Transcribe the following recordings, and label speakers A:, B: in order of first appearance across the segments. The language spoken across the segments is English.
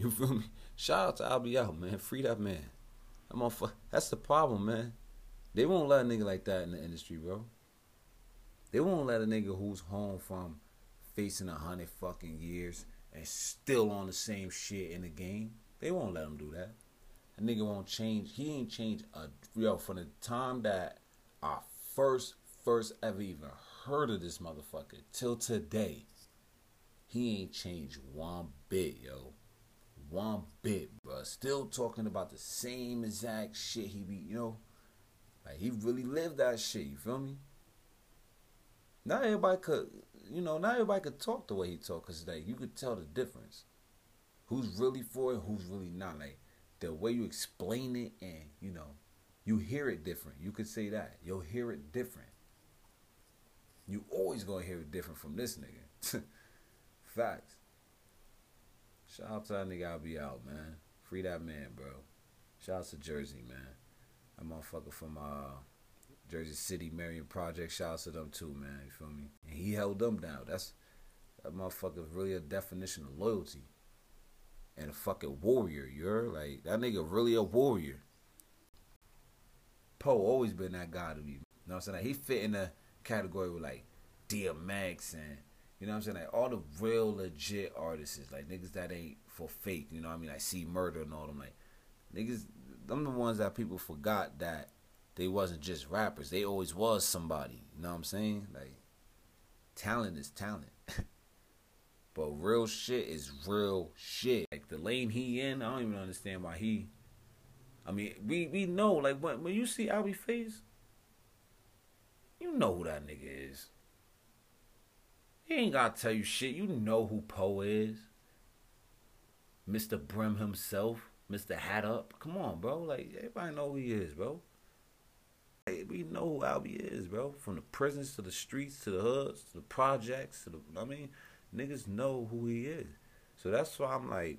A: You feel me? Shout out to Albee Al, man. Free that man. I'm on. That's the problem, man. They won't let a nigga like that in the industry, bro. They won't let a nigga who's home from facing a hundred fucking years and still on the same shit in the game. They won't let him do that. A nigga won't change. He ain't changed a yo from the time that I first first ever even heard of this motherfucker till today. He ain't changed one bit, yo. One bit, bro. Still talking about the same exact shit he be, you know. Like he really lived that shit, you feel me? Not everybody could, you know, not everybody could talk the way he talk, cause like you could tell the difference. Who's really for it, who's really not. Like the way you explain it, and you know, you hear it different. You could say that you'll hear it different. You always gonna hear it different from this nigga. Facts. Shout out to that nigga. Albee Al, man. Free that man, bro. Shout out to Jersey, man. That motherfucker from uh Jersey City, Marion Project. Shout out to them too, man. You feel me? And he held them down. That's that motherfucker really a definition of loyalty. And a fucking warrior, you're like that nigga really a warrior. Poe always been that guy to me. You know what I'm saying? Like, he fit in the category with like DMX and you know what I'm saying? Like all the real legit artists, like niggas that ain't for fake, you know what I mean? Like C-Murder and all them like niggas them the ones that people forgot that they wasn't just rappers. They always was somebody. You know what I'm saying? Like talent is talent. but real shit is real shit. Like the lane he in, I don't even understand why he I mean, we we know like when when you see Albee face, you know who that nigga is. He ain't gotta tell you shit. You know who Poe is. Mr. Brim himself, Mr. Hat Up. Come on, bro. Like everybody know who he is, bro. Hey, we know who Albee is, bro. From the prisons to the streets to the hoods to the projects to the I mean, niggas know who he is. So that's why I'm like,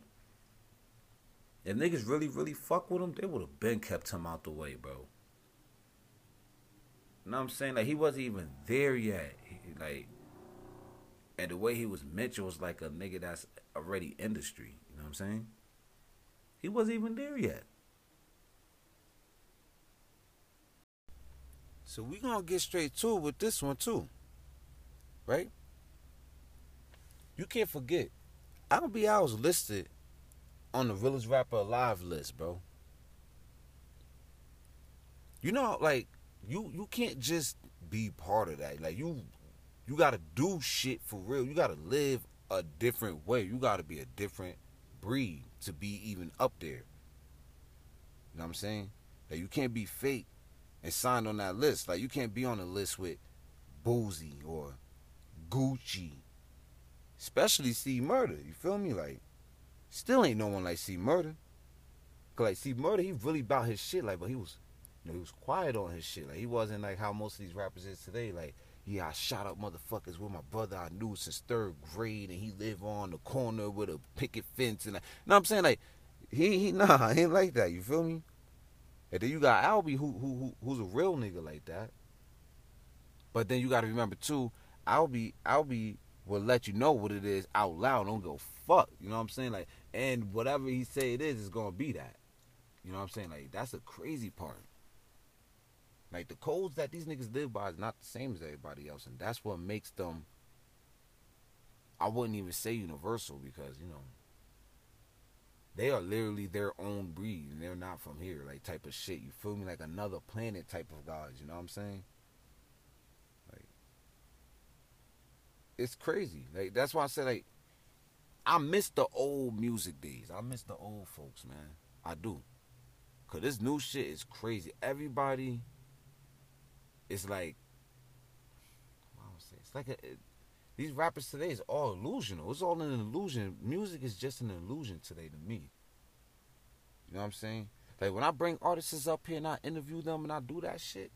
A: if niggas really, really fuck with him, they would have been kept him out the way, bro. You know what I'm saying? Like he wasn't even there yet. He, like, and the way he was mentioned was like a nigga that's already industry. You know what I'm saying? He wasn't even there yet. So we gonna get straight to it with this one too, right? You can't forget, Albee Al was listed on the realest rapper alive list, bro. You know, like you you can't just be part of that. Like you you gotta do shit for real. You gotta live a different way. You gotta be a different breed to be even up there. You know what I'm saying? Like you can't be fake and signed on that list. Like you can't be on a list with Boosie or Gucci. Especially C-Murder. You feel me? Like Still ain't no one like C-Murder. Cause like C-Murder, he really about his shit. Like, but he was, you know, he was quiet on his shit. Like he wasn't like how most of these rappers is today. Like, yeah, I shot up motherfuckers with my brother I knew since third grade, and he lived on the corner with a picket fence. And I, you know what I'm saying? Like, he he nah, he ain't like that. You feel me? And then you got Albee, who who, who who's a real nigga like that. But then you got to remember too, Albee Albee will let you know what it is out loud. Don't go fuck. You know what I'm saying? Like and whatever he say it is, is gonna be that. You know what I'm saying? Like that's the crazy part. Like the codes that these niggas live by is not the same as everybody else, and that's what makes them. I wouldn't even say universal because you know. They are literally their own breed, and they're not from here, like type of shit. You feel me? Like another planet type of gods. You know what I'm saying? Like, it's crazy. Like that's why I said like I miss the old music days. I miss the old folks, man. I do. Cause this new shit is crazy. Everybody is like it's like a, it, these rappers today is all illusional. It's all an illusion. Music is just an illusion today to me. You know what I'm saying? Like when I bring artists up here and I interview them and I do that shit,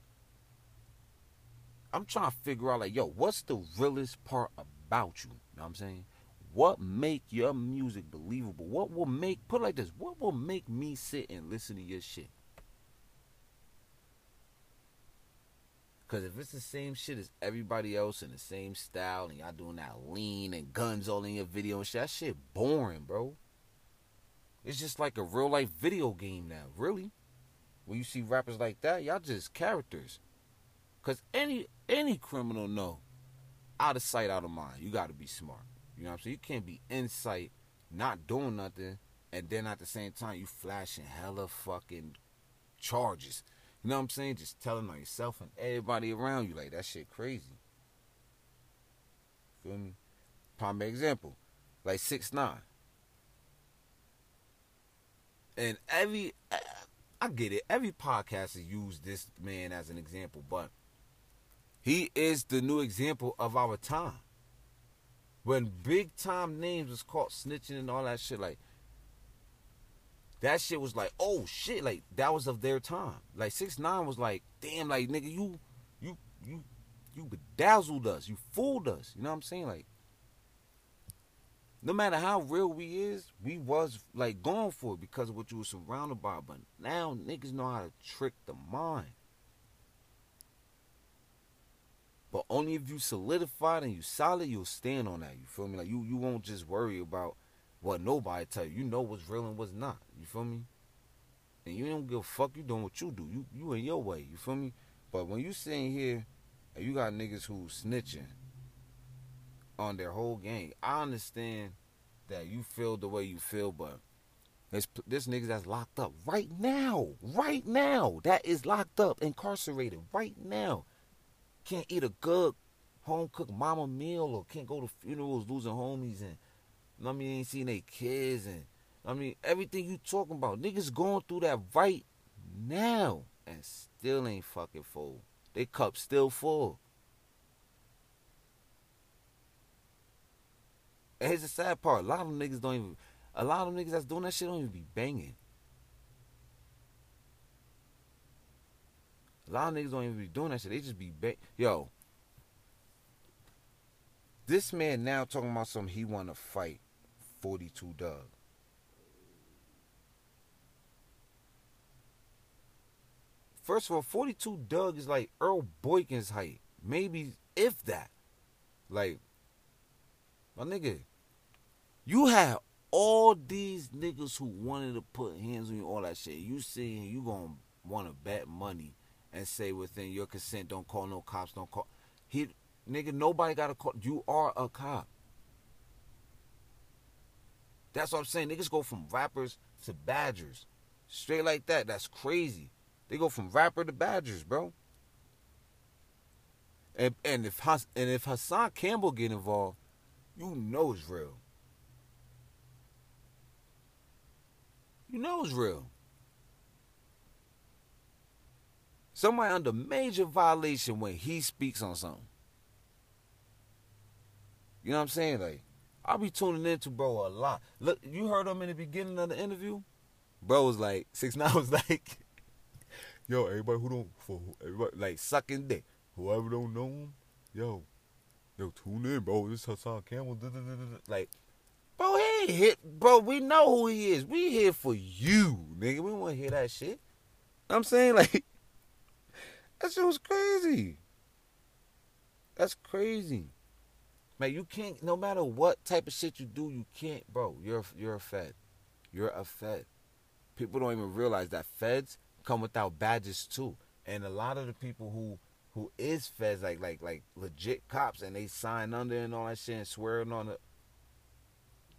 A: I'm trying to figure out like, yo, what's the realest part about you? You know what I'm saying? What make your music believable? What will make put like this? What will make me sit and listen to your shit? Cause if it's the same shit as everybody else in the same style and y'all doing that lean and guns all in your video and shit, that shit boring, bro. It's just like a real life video game now, really. When you see rappers like that, y'all just characters. Cause any any criminal know, out of sight, out of mind. You gotta be smart. You know what I'm saying? You can't be in sight, not doing nothing, and then at the same time you flashing hella fucking charges. You know what I'm saying? Just telling on yourself and everybody around you like that shit crazy. Feel me? Prime example, like six nine. And every I get it. Every podcast podcaster used this man as an example, but he is the new example of our time. When big time names was caught snitching and all that shit, like that shit was like, oh shit, like that was of their time. Like six nine was like, damn, like nigga, you you you you bedazzled us, you fooled us. You know what I'm saying? Like no matter how real we is, we was like going for it because of what you were surrounded by. But now niggas know how to trick the mind. But only if you solidified and you solid, you'll stand on that. You feel me? Like you, you won't just worry about what nobody tell you. You know what's real and what's not. You feel me? And you don't give a fuck. You doing what you do. You you in your way. You feel me? But when you sitting here and you got niggas who snitching on their whole gang. I understand that you feel the way you feel, but this this niggas that's locked up right now, right now, that is locked up, incarcerated right now, can't eat a good home cooked mama meal or can't go to funerals, losing homies, and I mean ain't seen their kids, and I mean everything you talking about, niggas going through that right now and still ain't fucking full. They cup still full. And here's the sad part: a lot of them niggas don't even. A lot of them niggas that's doing that shit don't even be banging. A lot of niggas don't even be doing that shit. They just be bang. Yo, this man now talking about something he want to fight 42 Dugg. First of all, 42 Dugg is like Earl Boykins height. Maybe if that. Like, my nigga, you have all these niggas who wanted to put hands on you, all that shit. You saying you gonna want to bet money and say within your consent, don't call no cops, don't call. He, nigga, nobody got to call. You are a cop. That's what I'm saying. Niggas go from rappers to badgers, straight like that. That's crazy. They go from rapper to badgers, bro. And and if and if Hassan Campbell get involved, you know it's real. You know it's real. Somebody under major violation when he speaks on something. You know what I'm saying? Like, I'll be tuning into bro a lot. Look, you heard him in the beginning of the interview? Bro was like, six nine was like, yo, everybody who don't for everybody like sucking dick. Whoever don't know him, yo, yo, tune in, bro. This is Hassan Campbell. Like, bro, he ain't hit, bro. We know who he is. We here for you, nigga. We want to hear that shit. I'm saying, like, that shit was crazy. That's crazy. Man, you can't. No matter what type of shit you do, you can't, bro. You're you're a fed. You're a fed. People don't even realize that feds come without badges too, and a lot of the people who who is feds like like like legit cops and they sign under and all that shit and swearing on it.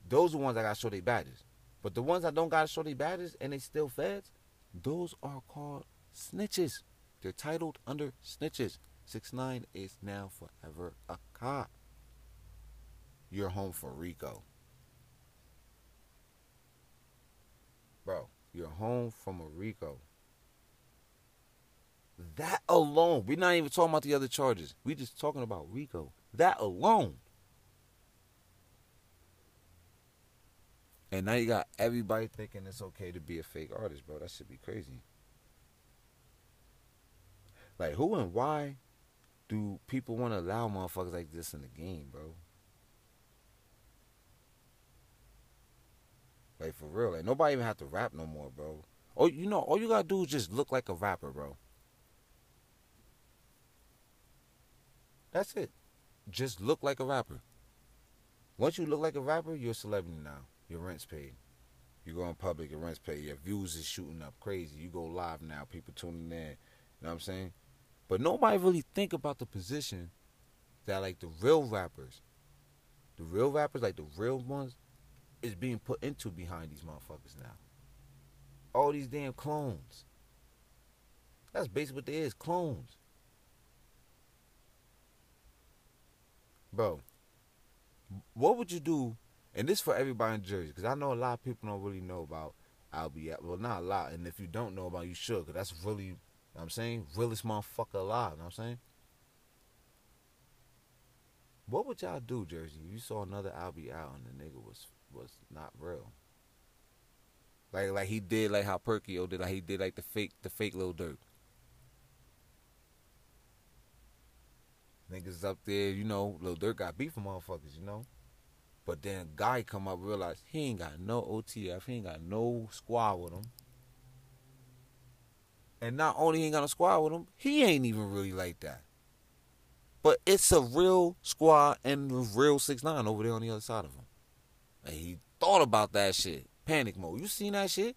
A: Those are the ones that gotta show their badges. But the ones that don't gotta show their badges and they still feds, those are called snitches. They're titled under snitches. Six nine is now forever a cop. You're home for Rico. Bro, you're home from a Rico. That alone, we're not even talking about the other charges. We're just talking about Rico. That alone. And now you got everybody thinking it's okay to be a fake artist, bro. That should be crazy. Like, who and why do people want to allow motherfuckers like this in the game, bro? Like, for real. Like, nobody even have to rap no more, bro. Oh, you know, all you gotta do is just look like a rapper, bro. That's it. Just look like a rapper. Once you look like a rapper, you're a celebrity now. Your rent's paid. You go in public your rents paid. Your views is shooting up crazy. You go live now. People tuning in. You know what I'm saying? But nobody really think about the position that like the real rappers, the real rappers, like the real ones, is being put into behind these motherfuckers now. All these damn clones. That's basically what they is, clones. Bro, what would you do? And this for everybody in Jersey, because I know a lot of people don't really know about Albee. Out. Well, not a lot. And if you don't know about, you should, because that's really, you know I'm saying, realest motherfucker alive. You know what I'm saying? What would y'all do, Jersey, you saw another Albee Al and the nigga was was not real? Like like he did like how Perkio did, like he did like the fake the fake Lil Durk. Niggas up there, you know, Lil Durk got beef from motherfuckers, you know. But then guy come up realize he ain't got no OTF, he ain't got no squad with him. And not only ain't got no squad with him, he ain't even really like that. But it's a real squad and a real six nine over there on the other side of him. He thought about that shit. Panic mode. You seen that shit?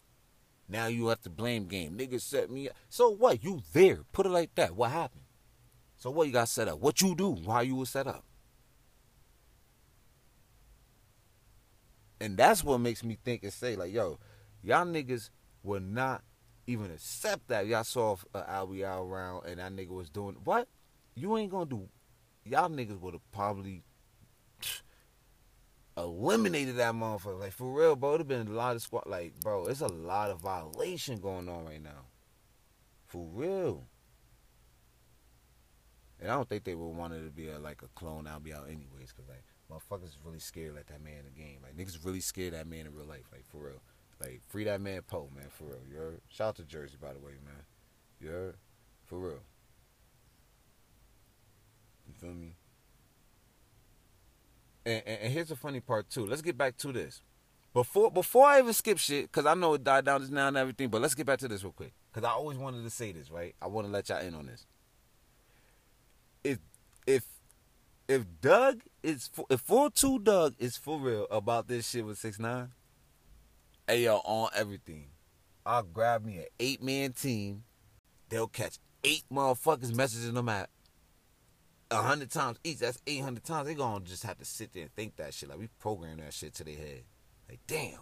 A: Now you have to blame game. Niggas set me up. So what? You there. Put it like that. What happened? So what you got set up? What you do while you was set up? And that's what makes me think and say, like, yo, y'all niggas would not even accept that. Y'all saw uh, Albee Al around and that nigga was doing what? You ain't gonna do. Y'all niggas would have probably eliminated that motherfucker. Like for real, bro. It'd have been a lot of squad. Like, bro, it's a lot of violation going on right now. For real. And I don't think they would want it to be a, like a clone Albee Al anyways, cause like motherfuckers really scared let that man in the game. Like niggas really scared that man in real life. Like for real. Like free that man Poe, man, for real. You heard? Shout out to Jersey, by the way, man. You heard? For real. You feel me? And, and, and, here's the funny part too. Let's get back to this. Before before I even skip shit, cause I know it died down just now and everything, but let's get back to this real quick. Cause I always wanted to say this, right? I want to let y'all in on this. If if if Dugg is for, if four two Dugg is for real about this shit with six nine, hey yo on everything, I'll grab me an eight man team. They'll catch eight motherfuckers messaging them at hundred times each. That's eight hundred times. They gonna just have to sit there and think that shit. Like we program that shit to their head. Like damn,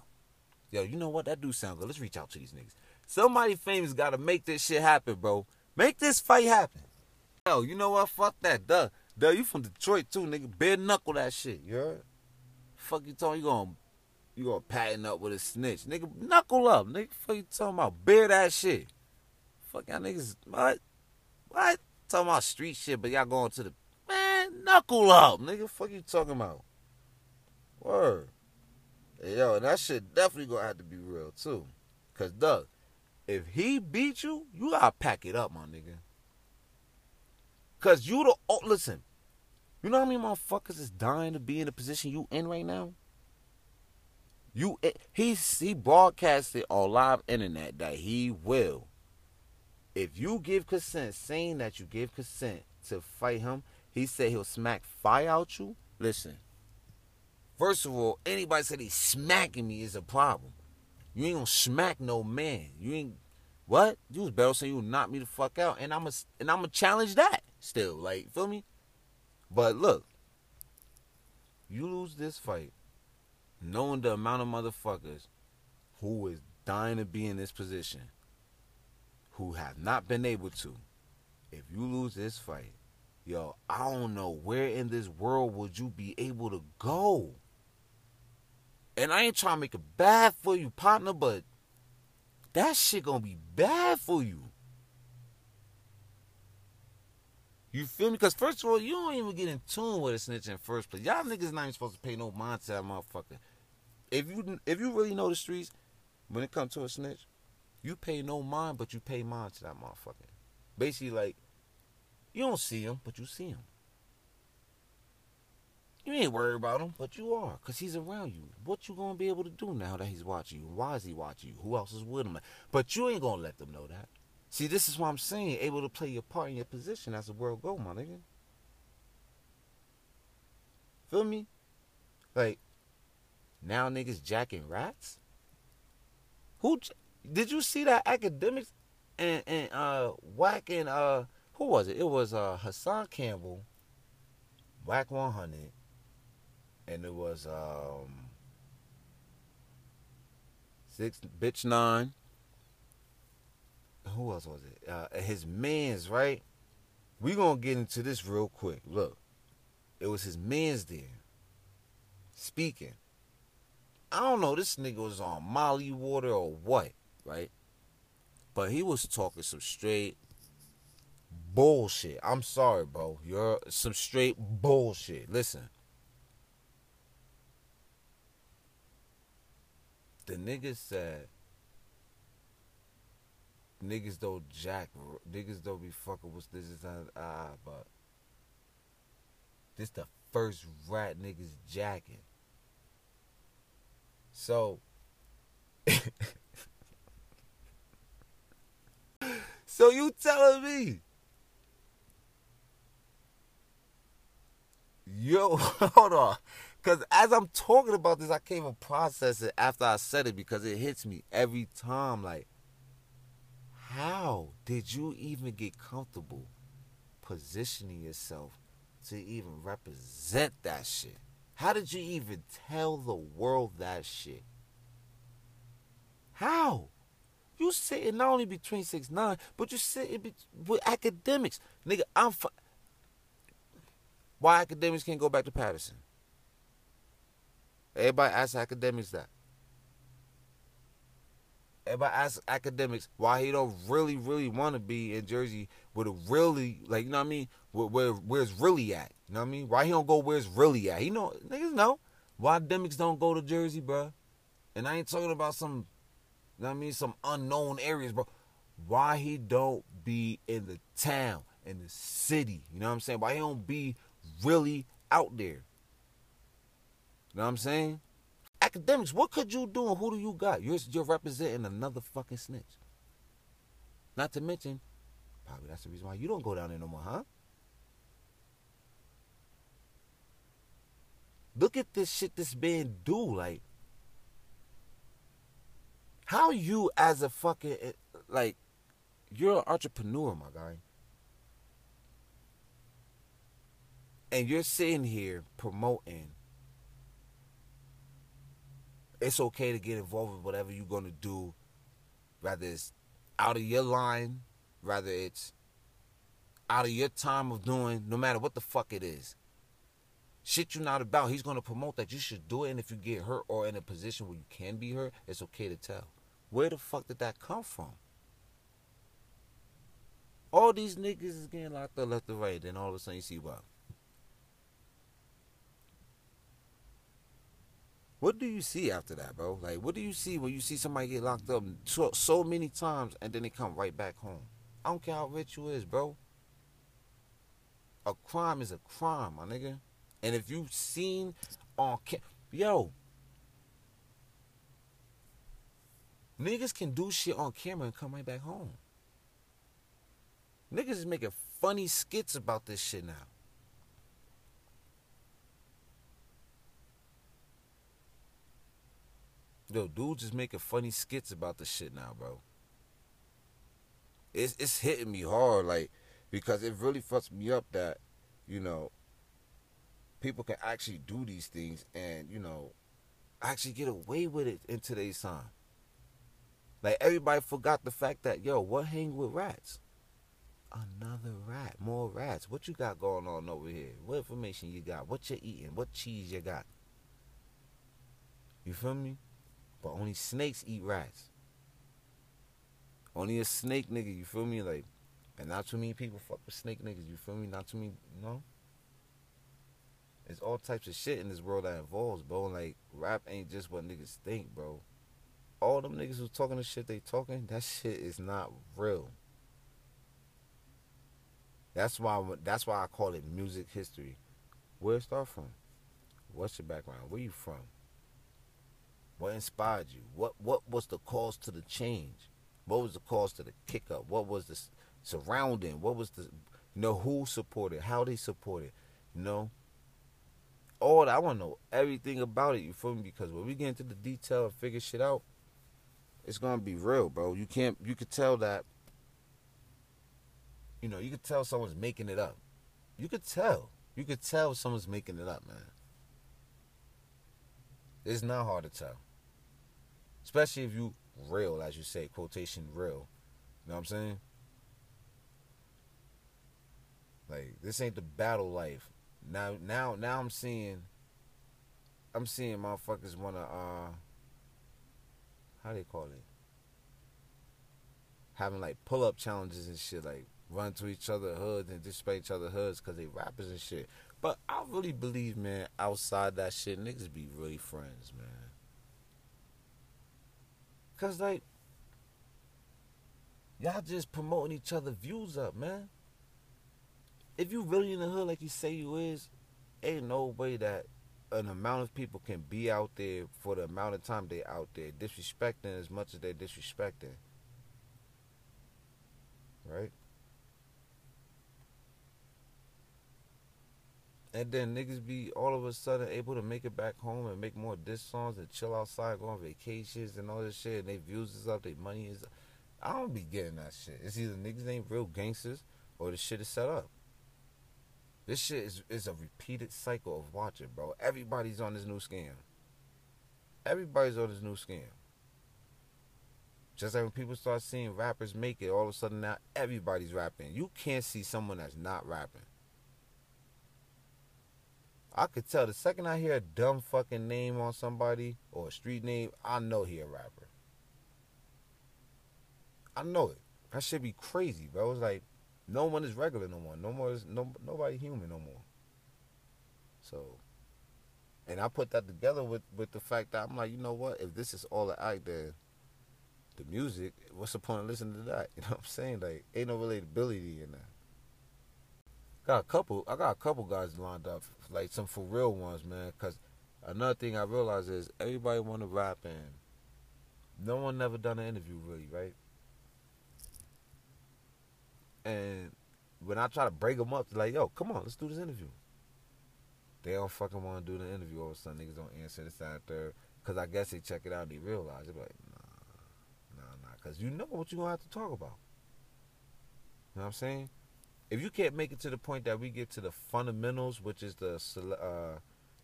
A: yo, you know what? That do sound good. Let's reach out to these niggas. Somebody famous got to make this shit happen, bro. Make this fight happen. Yo, you know what? Fuck that. Duh. Duh, you from Detroit too, nigga. Bare knuckle that shit. You heard? Fuck you talking? You gonna you gonna pattern up with a snitch, nigga? Knuckle up, nigga. Fuck you talking about? Bear that shit. Fuck y'all niggas. What? What? Talking about street shit, but y'all going to the man knuckle up, nigga. Fuck you talking about? Word. Yo, and that shit definitely gonna have to be real too. Cause Dugg, if he beat you, you gotta pack it up, my nigga. Cause you the oh, listen. You know how many motherfuckers is dying to be in the position you in right now? You eh, he he broadcasted on live internet that he will if you give consent, saying that you give consent to fight him, he said he'll smack fire out you. Listen, first of all, anybody said he's smacking me is a problem. You ain't gonna smack no man. You ain't what? You was better saying you knock me the fuck out, and I'm a and I'm gonna challenge that still. Like, feel me? But look, you lose this fight, knowing the amount of motherfuckers who is dying to be in this position who have not been able to, if you lose this fight, yo, I don't know where in this world would you be able to go. And I ain't trying to make it bad for you, partner, but that shit gonna be bad for you. You feel me? Because first of all, you don't even get in tune with a snitch in first place. Y'all niggas not even supposed to pay no mind to that motherfucker. If you if you really know the streets, when it comes to a snitch, you pay no mind, but you pay mind to that motherfucker. Basically, like, you don't see him, but you see him. You ain't worried about him, but you are, cause he's around you. What you gonna be able to do now that he's watching you? Why is he watching you? Who else is with him? But you ain't gonna let them know that. See, this is what I'm saying. Able to play your part in your position as the world go, my nigga. Feel me? Like, now niggas jacking rats? Who did you see that Akademiks and and uh Wack and uh who was it? It was uh Hassan Campbell, Wack 100, and it was um six bitch nine. Who else was it? Uh, his man's right. We gonna get into this real quick. Look, it was his man's there speaking. I don't know. This nigga was on Molly water or what, right? But he was talking some straight bullshit. I'm sorry, bro. You're some straight bullshit. Listen. The nigga said niggas don't jack niggas don't be fucking with this is ah but this the first rat niggas jacking. So So you telling me Yo, hold on. Cause as I'm talking about this, I can't even process it after I said it because it hits me every time. Like, how did you even get comfortable positioning yourself to even represent that shit? How did you even tell the world that shit? How? You sitting not only between six nine, but you sitting with Akademiks, nigga. I'm. Fu- Why Akademiks can't go back to Paterson? Everybody ask Akademiks that. Everybody ask Akademiks why he don't really, really want to be in Jersey with a really, like, you know what I mean? Where, where where's really at? You know what I mean? Why he don't go where's really at? He know, niggas know. Why Akademiks don't go to Jersey, bro? And I ain't talking about some, you know what I mean? Some unknown areas, bro. Why he don't be in the town, in the city? You know what I'm saying? Why he don't be really out there? You know what I'm saying? Akademiks, what could you do and who do you got? You're, you're representing another fucking snitch. Not to mention, probably that's the reason why you don't go down there no more, huh? Look at this shit this man do. Like, how you as a fucking, eh, like, you're an entrepreneur, my guy. And you're sitting here promoting it's okay to get involved with whatever you're gonna do, whether it's out of your line, whether it's out of your time of doing, no matter what the fuck it is. Shit you're not about, he's gonna promote that you should do it, and if you get hurt or in a position where you can be hurt, it's okay to tell. Where the fuck did that come from? All these niggas is getting locked up left and right, then all of a sudden you see what? What do you see after that, bro? Like, what do you see when you see somebody get locked up so, so many times and then they come right back home? I don't care how rich you is, bro. A crime is a crime, my nigga. And if you've seen on ca- yo, niggas can do shit on camera and come right back home. Niggas is making funny skits about this shit now. Yo, dudes is making funny skits about the shit now, bro. It's it's hitting me hard, like because it really fucks me up that you know people can actually do these things and you know actually get away with it in today's time. Like everybody forgot the fact that yo, what hang with rats? Another rat, more rats. What you got going on over here? What information you got? What you eating? What cheese you got? You feel me? But only snakes eat rats. Only a snake nigga, you feel me? Like, and not too many people fuck with snake niggas, you feel me? Not too many, you know? There's all types of shit in this world that involves, bro. Like, rap ain't just what niggas think, bro. All them niggas who talking the shit they talking, that shit is not real. That's why that's why I call it music history. Where it start from? What's your background? Where you from? What inspired you? What what was the cause to the change? What was the cause to the kick up? What was the surrounding? What was the you know who supported? How they supported? You know, all that. I want to know everything about it. You feel me? Because when we get into the detail and figure shit out, it's gonna be real, bro. You can't. You could tell that. You know, you could tell someone's making it up. You could tell. You could tell someone's making it up, man. It's not hard to tell. Especially if you real, as you say, quotation real. You know what I'm saying? Like this ain't the battle life. Now now now I'm seeing I'm seeing motherfuckers wanna uh how they call it? Having like pull up challenges and shit, like run to each other hoods and disrespect each other hoods because they rappers and shit. But I really believe, man, outside that shit, niggas be really friends, man. Cause like y'all just promoting each other views up, man. If you really in the hood like you say you is, ain't no way that an amount of people can be out there for the amount of time they're out there disrespecting as much as they're disrespecting. Right? And then niggas be all of a sudden able to make it back home and make more diss songs and chill outside, go on vacations and all this shit. And their views is up, their money is up. I don't be getting that shit. It's either niggas ain't real gangsters or the shit is set up. This shit is, is a repeated cycle of watching, bro. Everybody's on this new scam. Everybody's on this new scam. Just like when people start seeing rappers make it, all of a sudden now everybody's rapping. You can't see someone that's not rapping. I could tell the second I hear a dumb fucking name on somebody or a street name, I know he a rapper. I know it. That should be crazy, bro. It's like no one is regular no more. No more is no nobody human no more. So and I put that together with with the fact that I'm like, you know what? If this is all the act, then the music, what's the point of listening to that? You know what I'm saying? Like, ain't no relatability in that. Got a couple. I got a couple guys lined up, like some for real ones, man. Cause another thing I realized is everybody want to rap and no one never done an interview really, right? And when I try to break them up, like, "Yo, come on, let's do this interview." They don't fucking want to do the interview. All of a sudden, niggas don't answer this out there because I guess they check it out and they realize they're like, "Nah, nah, nah," because you know what you're gonna have to talk about. You know what I'm saying? if you can't make it to the point that we get to the fundamentals, which is the uh,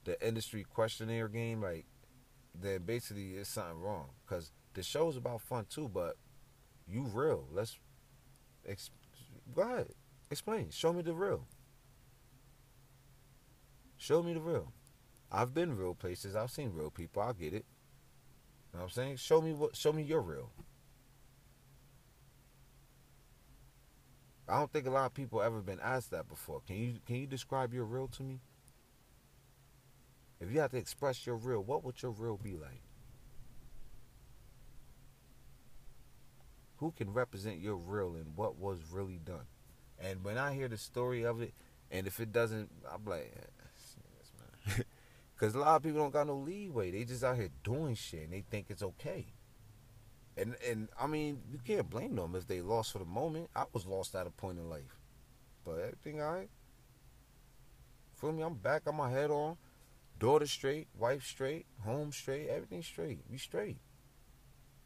A: the industry questionnaire game, like then basically it's something wrong. Cause the show's about fun too, but you real. Let's go ahead, explain. Show me the real. Show me the real. I've been real places. I've seen real people. I get it. You know what I'm saying? Show me what. Show me your real. I don't think a lot of people ever been asked that before. Can you can you describe your real to me? If you had to express your real, what would your real be like? Who can represent your real and what was really done? And when I hear the story of it, and if it doesn't, I'm like, eh, because a lot of people don't got no leeway. They just out here doing shit and they think it's okay. And and I mean, you can't blame them if they lost for the moment. I was lost at a point in life, but everything all right. Feel me? I'm back. on my head on. Daughter straight, wife straight, home straight, everything straight. We straight.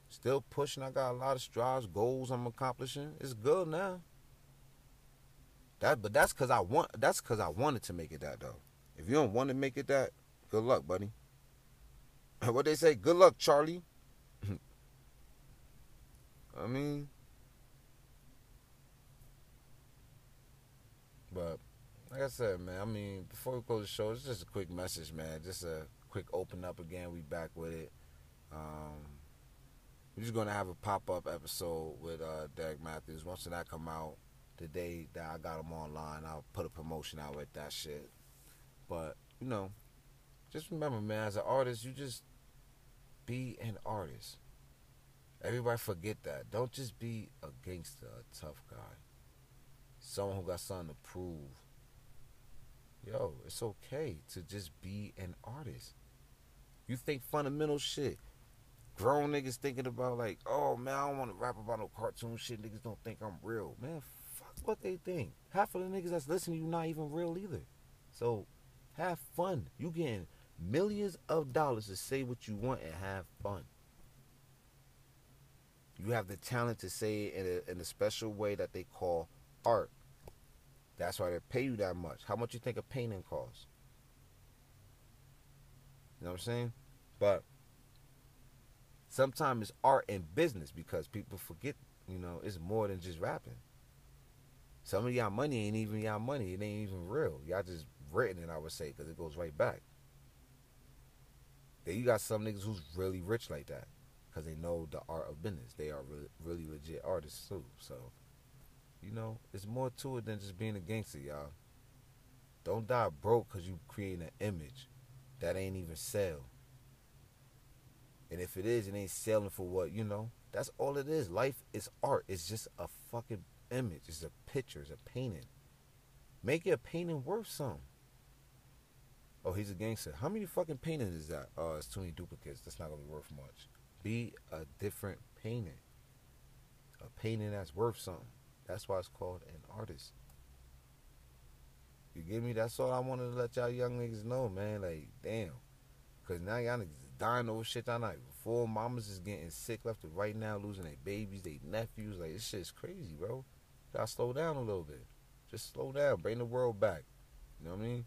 A: Still pushing. I got a lot of strides, goals I'm accomplishing. It's good now. That, but that's cause I want. That's cause I wanted to make it that though. If you don't want to make it that, good luck, buddy. what they say? Good luck, Charlie. I mean, but like I said, man. I mean, before we close the show, it's just a quick message, man. Just a quick open up again. We back with it. Um, we're just gonna have a pop up episode with uh, Derek Matthews. Once that come out, the day that I got him online, I'll put a promotion out with that shit. But you know, just remember, man. As an artist, you just be an artist. Everybody forget that. Don't just be a gangster, a tough guy. Someone who got something to prove. Yo, it's okay to just be an artist. You think fundamental shit. Grown niggas thinking about like, oh man, I don't want to rap about no cartoon shit. Niggas don't think I'm real. Man, fuck what they think. Half of the niggas that's listening to you not even real either. So have fun. You getting millions of dollars to say what you want and have fun. You have the talent to say it in a, in a special way that they call art. That's why they pay you that much. How much you think a painting costs? You know what I'm saying? But sometimes it's art and business because people forget, you know, it's more than just rapping. Some of y'all money ain't even y'all money. It ain't even real. Y'all just written it, I would say, because it goes right back. Then you got some niggas who's really rich like that because they know the art of business. They are really, really legit artists too. So, you know, it's more to it than just being a gangster, y'all. Don't die broke because you create an image that ain't even sell. And if it is, it ain't selling for what, you know, that's all it is. Life is art. It's just a fucking image. It's a picture. It's a painting. Make your painting worth something. Oh, he's a gangster. How many fucking paintings is that? Oh, it's too many duplicates. That's not gonna be worth much. Be a different painting. A painting that's worth something. That's why it's called an artist. You get me? That's all I wanted to let y'all young niggas know, man. Like, damn. Cause now y'all niggas dying over shit y'all night. Before mamas is getting sick left and right now, losing their babies, their nephews. Like this shit's crazy, bro. Gotta slow down a little bit. Just slow down. Bring the world back. You know what I mean?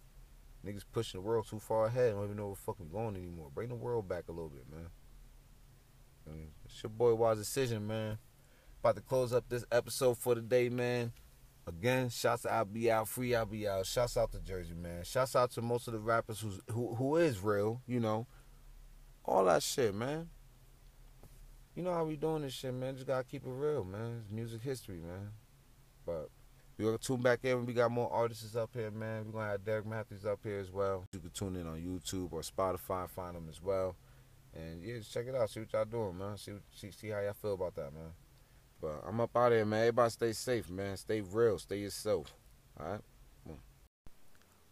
A: Niggas pushing the world too far ahead. Don't even know where fucking going anymore. Bring the world back a little bit, man. I mean, it's your boy Wise Decision, man. About to close up this episode for the day, man. Again, shouts to Albee Al, free Albee Al. Shouts out to Jersey, man. Shouts out to most of the rappers who's who who is real, you know. All that shit, man. You know how we doing this shit, man. Just gotta keep it real, man. It's music history, man. But we're gonna tune back in when we got more artists up here, man. We're gonna have Derek Matthews up here as well. You can tune in on YouTube or Spotify, find them as well. And yeah, just check it out. See what y'all doing, man. See see see how y'all feel about that, man. But I'm up out here, man. Everybody stay safe, man. Stay real. Stay yourself. All right.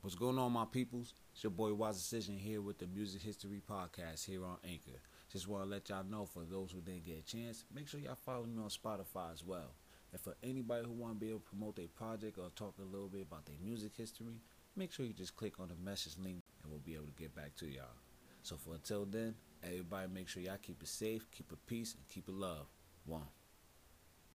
B: What's going on, my peoples? It's your boy Wise Decision here with the Music History Podcast here on Anchor. Just want to let y'all know for those who didn't get a chance, make sure y'all follow me on Spotify as well. And for anybody who want to be able to promote their project or talk a little bit about their music history, make sure you just click on the message link and we'll be able to get back to y'all. So for until then, everybody make sure y'all keep it safe, keep it peace, and keep it love. One.